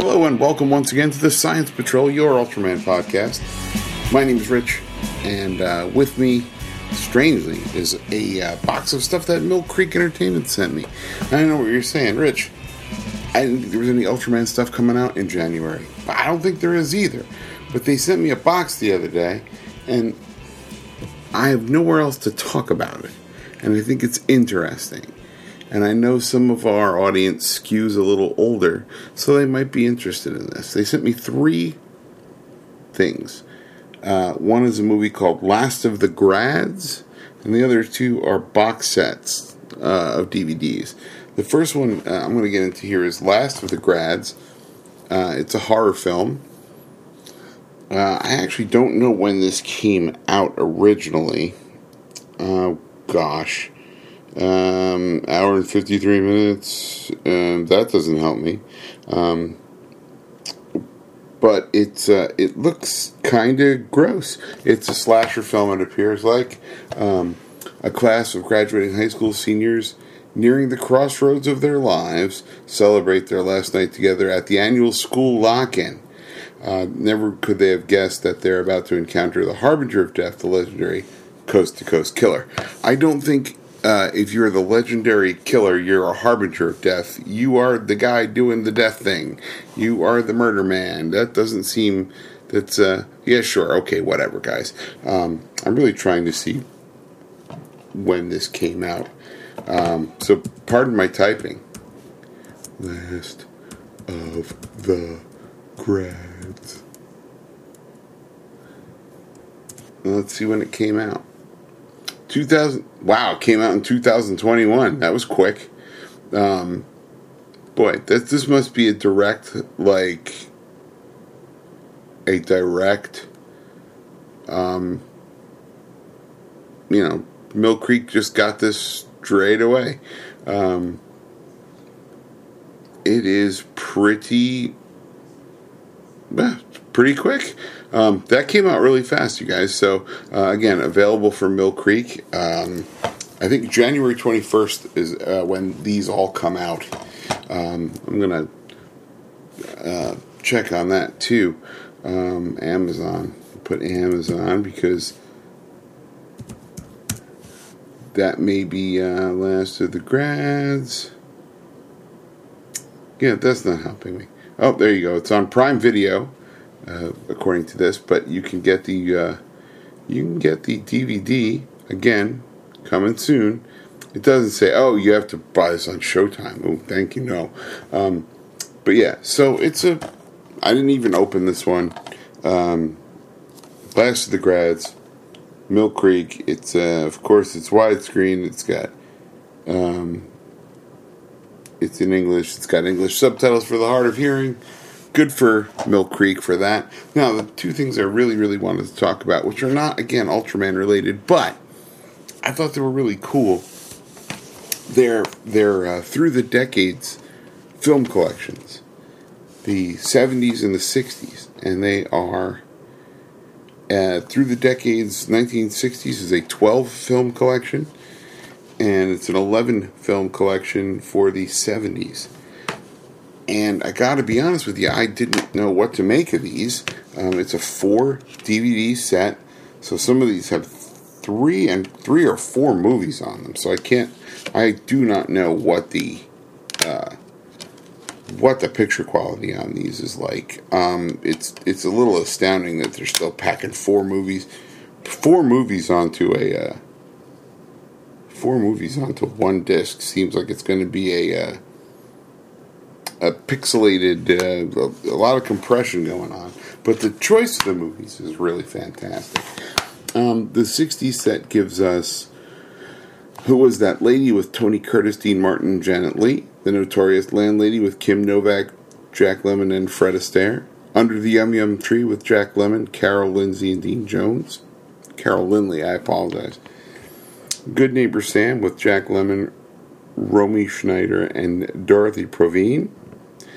Hello and welcome once again to the Science Patrol, your Ultraman podcast. My name is Rich, and uh, with me, strangely, is a uh, box of stuff that Mill Creek Entertainment sent me. I don't know what you're saying, Rich. I didn't think there was any Ultraman stuff coming out in January. But I don't think there is either. But they sent me a box the other day, and I have nowhere else to talk about it. And I think it's interesting. And I know some of our audience skews a little older, so they might be interested in this. They sent me three things. Uh, one is a movie called Last of the Grads, and the other two are box sets uh, of DVDs. The first one uh, I'm going to get into here is Last of the Grads. Uh, it's a horror film. Uh, I actually don't know when this came out originally. Oh, gosh. Um, hour and 53 minutes. Um, that doesn't help me. Um, but it's uh, it looks kind of gross. It's a slasher film. It appears like um, a class of graduating high school seniors nearing the crossroads of their lives celebrate their last night together at the annual school lock-in. Uh, never could they have guessed that they're about to encounter the harbinger of death, the legendary coast to coast killer. I don't think uh, if you're the legendary killer, you're a harbinger of death. You are the guy doing the death thing. You are the murder man. That doesn't seem. That's uh, yeah, sure, okay, whatever, guys. Um, I'm really trying to see when this came out. Um, so, pardon my typing. Last of the grads. Let's see when it came out. 2000 wow came out in 2021 that was quick. Um boy this this must be a direct like a direct um you know mill creek just got this straight away. Um it is pretty pretty quick um, that came out really fast, you guys. So uh, again, available for Mill Creek. Um, I think January 21st is uh, when these all come out. Um, I'm gonna uh, check on that too. Um, Amazon. Put Amazon because that may be uh, last of the grads. Yeah, that's not helping me. Oh, there you go. It's on Prime Video uh, according to this. But you can get the uh, you can get the DVD again coming soon. It doesn't say, "Oh, you have to buy this on Showtime." Oh, thank you, no. Um, but yeah, so it's a. I didn't even open this one. Um, Last of the Grads, Mill Creek. It's uh, of course it's widescreen. It's got. Um, it's in English. It's got English subtitles for the hard of hearing good for Mill Creek for that. Now, the two things I really, really wanted to talk about, which are not, again, Ultraman related, but I thought they were really cool. They're, they're uh, through the decades film collections, the 70s and the 60s, and they are. Uh, through the decades, 1960s is a 12 film collection, and it's an 11 film collection for the 70s. And I got to be honest with you, I didn't know what to make of these. Um, it's a four DVD set, so some of these have three and three or four movies on them. So I can't, I do not know what the uh, what the picture quality on these is like. Um, it's it's a little astounding that they're still packing four movies, four movies onto a uh, four movies onto one disc. Seems like it's going to be a uh, a pixelated, uh, a lot of compression going on. But the choice of the movies is really fantastic. Um, the 60s set gives us Who Was That Lady with Tony Curtis, Dean Martin, Janet Leigh, The Notorious Landlady with Kim Novak, Jack Lemmon, and Fred Astaire, Under the Yum Yum Tree with Jack Lemmon, Carol Lindsay, and Dean Jones. Carol Lynley, I apologize. Good Neighbor Sam with Jack Lemmon, Romy Schneider, and Dorothy Provine.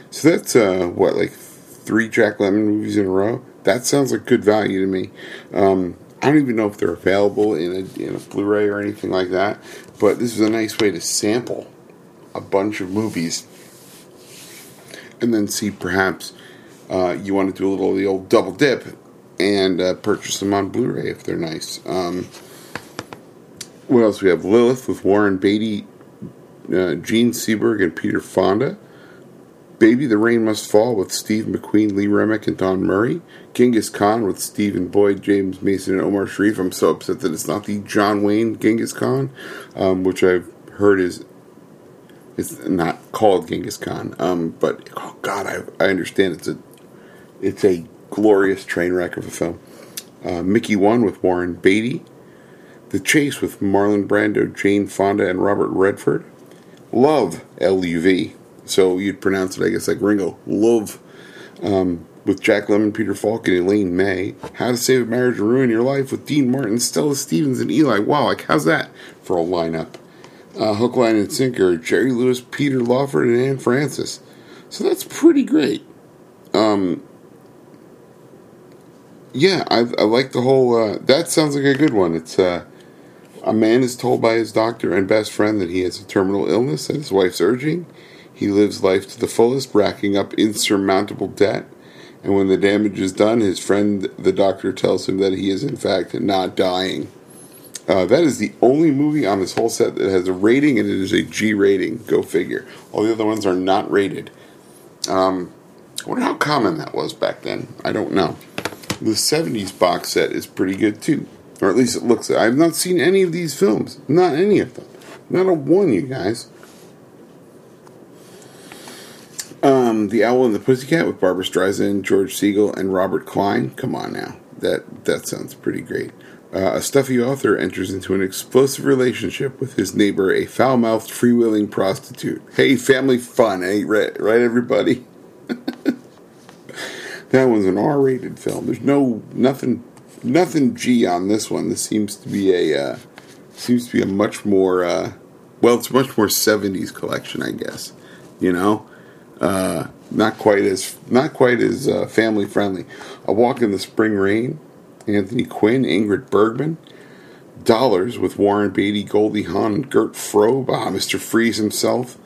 So that's uh, what like three Jack Lemmon movies in a row. That sounds like good value to me. Um, I don't even know if they're available in a, in a Blu-ray or anything like that, but this is a nice way to sample a bunch of movies. and then see perhaps uh, you want to do a little the old double dip and uh, purchase them on Blu-ray if they're nice. Um, what else we have? Lilith with Warren Beatty, uh, Jean Seberg, and Peter Fonda. Baby the Rain Must Fall with Steve McQueen, Lee Remick, and Don Murray. Genghis Khan with Stephen Boyd, James Mason, and Omar Sharif. I'm so upset that it's not the John Wayne Genghis Khan, um, which I've heard is it's not called Genghis Khan. Um, but oh God, I, I understand it's a it's a glorious train wreck of a film. Uh, Mickey One with Warren Beatty. The Chase with Marlon Brando, Jane Fonda, and Robert Redford. Love L U V so you'd pronounce it, I guess, like Ringo. Love. Um, with Jack Lemmon, Peter Falk, and Elaine May. How to Save a Marriage and Ruin Your Life with Dean Martin, Stella Stevens, and Eli. Wallach. how's that for a lineup? Uh, Hook, Line, and Sinker, Jerry Lewis, Peter Lawford, and Anne Francis. So that's pretty great. Um, yeah, I, I like the whole. Uh, that sounds like a good one. It's uh, a man is told by his doctor and best friend that he has a terminal illness at his wife's urging. He lives life to the fullest, racking up insurmountable debt. And when the damage is done, his friend, the doctor, tells him that he is in fact not dying. Uh, that is the only movie on this whole set that has a rating, and it is a G rating. Go figure. All the other ones are not rated. Um, I wonder how common that was back then. I don't know. The 70s box set is pretty good too. Or at least it looks. I've not seen any of these films. Not any of them. Not a one, you guys. Um, the Owl and the Pussycat with Barbra Streisand, George Segal, and Robert Klein. Come on now, that that sounds pretty great. Uh, a stuffy author enters into an explosive relationship with his neighbor, a foul-mouthed, freewheeling prostitute. Hey, family fun, eh? Right, right everybody. that one's an R-rated film. There's no nothing, nothing G on this one. This seems to be a uh, seems to be a much more uh, well, it's much more '70s collection, I guess. You know, uh, not quite as not quite as uh, family friendly. A Walk in the Spring Rain, Anthony Quinn, Ingrid Bergman, Dollars with Warren Beatty, Goldie Hawn, and Gert Frobe, ah, Mr. Freeze himself,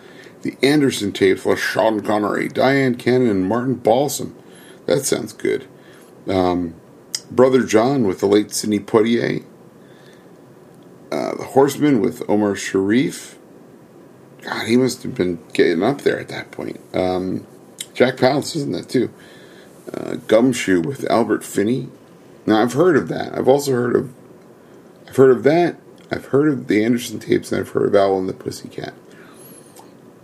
The Anderson Tapes with Sean Connery, Dyan Cannon, and Martin Balsam. That sounds good. Um, Brother John with the late Sidney Poitier, uh, The Horseman with Omar Sharif, God, he must have been getting up there at that point. Um, Jack Palance is in that too. Uh, Gumshoe with Albert Finney. Now I've heard of that. I've also heard of. I've heard of that. I've heard of the Anderson tapes, and I've heard of Owl and the Pussycat.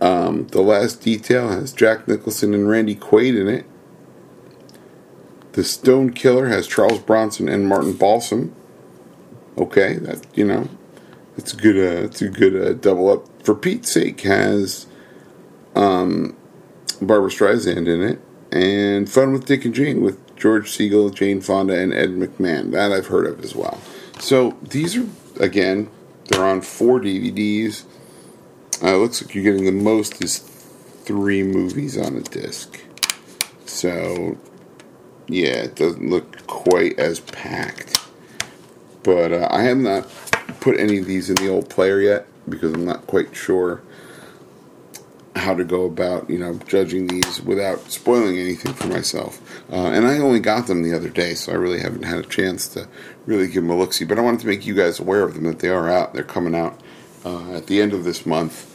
Um, the Last Detail has Jack Nicholson and Randy Quaid in it. The Stone Killer has Charles Bronson and Martin Balsam. Okay, that you know, it's a good. Uh, it's a good uh, double up for Pete's sake, has um, Barbra Streisand in it, and Fun with Dick and Jane with George Segal, Jane Fonda, and Ed McMahon. That I've heard of as well. So these are again, they're on four DVDs. Uh, looks like you're getting the most is three movies on a disc. So yeah, it doesn't look quite as packed. But uh, I have not put any of these in the old player yet because I'm not quite sure how to go about, you know, judging these without spoiling anything for myself. Uh, and I only got them the other day, so I really haven't had a chance to really give them a look see. But I wanted to make you guys aware of them that they are out. They're coming out uh, at the end of this month,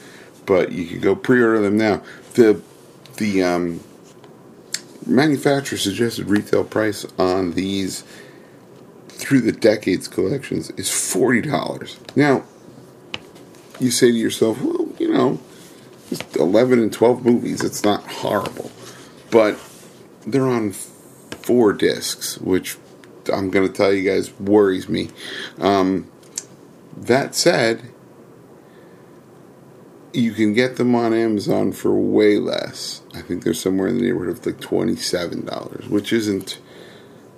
but you can go pre-order them now. The the um, manufacturer suggested retail price on these through the decades collections is forty dollars. Now you say to yourself, well, you know, 11 and 12 movies, it's not horrible. But they're on four discs, which I'm going to tell you guys worries me. Um, that said, you can get them on Amazon for way less. I think they're somewhere in the neighborhood of like twenty-seven dollars, which isn't,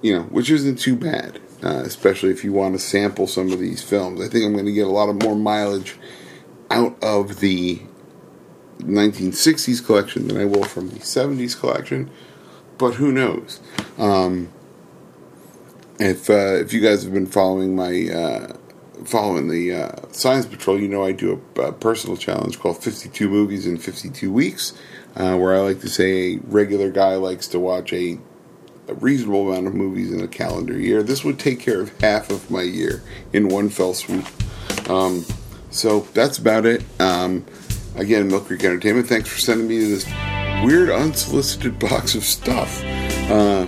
you know, which isn't too bad, uh, especially if you want to sample some of these films. I think I'm going to get a lot of more mileage out of the 1960s collection than I will from the 70s collection, but who knows? Um, if uh, if you guys have been following my uh, following the uh, Science Patrol, you know I do a, a, personal challenge called 52 Movies in 52 Weeks. uh, where I like to say a regular guy likes to watch a, a reasonable amount of movies in a calendar year. This would take care of half of my year in one fell swoop. Um, so that's about it. Um, again, Mill Creek Entertainment, thanks for sending me this weird unsolicited box of stuff. Uh,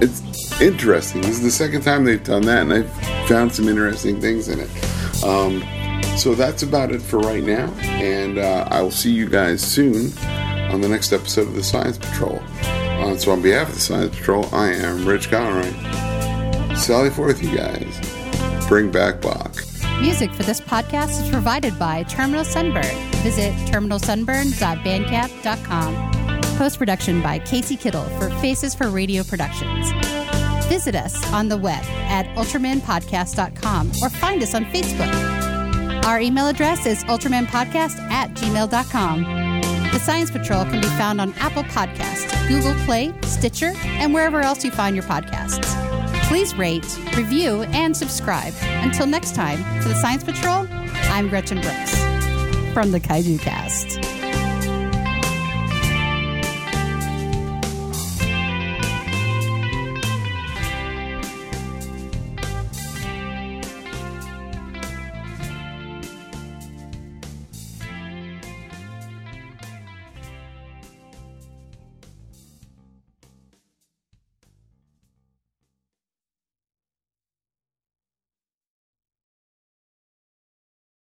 it's interesting. This is the second time they've done that, and I've found some interesting things in it. Um, so that's about it for right now, and uh, I will see you guys soon on the next episode of the Science Patrol. Uh, so, on behalf of the Science Patrol, I am Rich Conroy. Sally forth, you guys. Bring back Bach. Music for this podcast is provided by Terminal Sunburn. Visit terminalsunburn.bandcamp.com. Post production by Casey Kittle for Faces for Radio Productions. Visit us on the web at ultramanpodcast.com or find us on Facebook. Our email address is ultramanpodcast at gmail.com. The Science Patrol can be found on Apple Podcasts, Google Play, Stitcher, and wherever else you find your podcasts. Please rate, review, and subscribe. Until next time, for the Science Patrol, I'm Gretchen Brooks from the Kaiju Cast.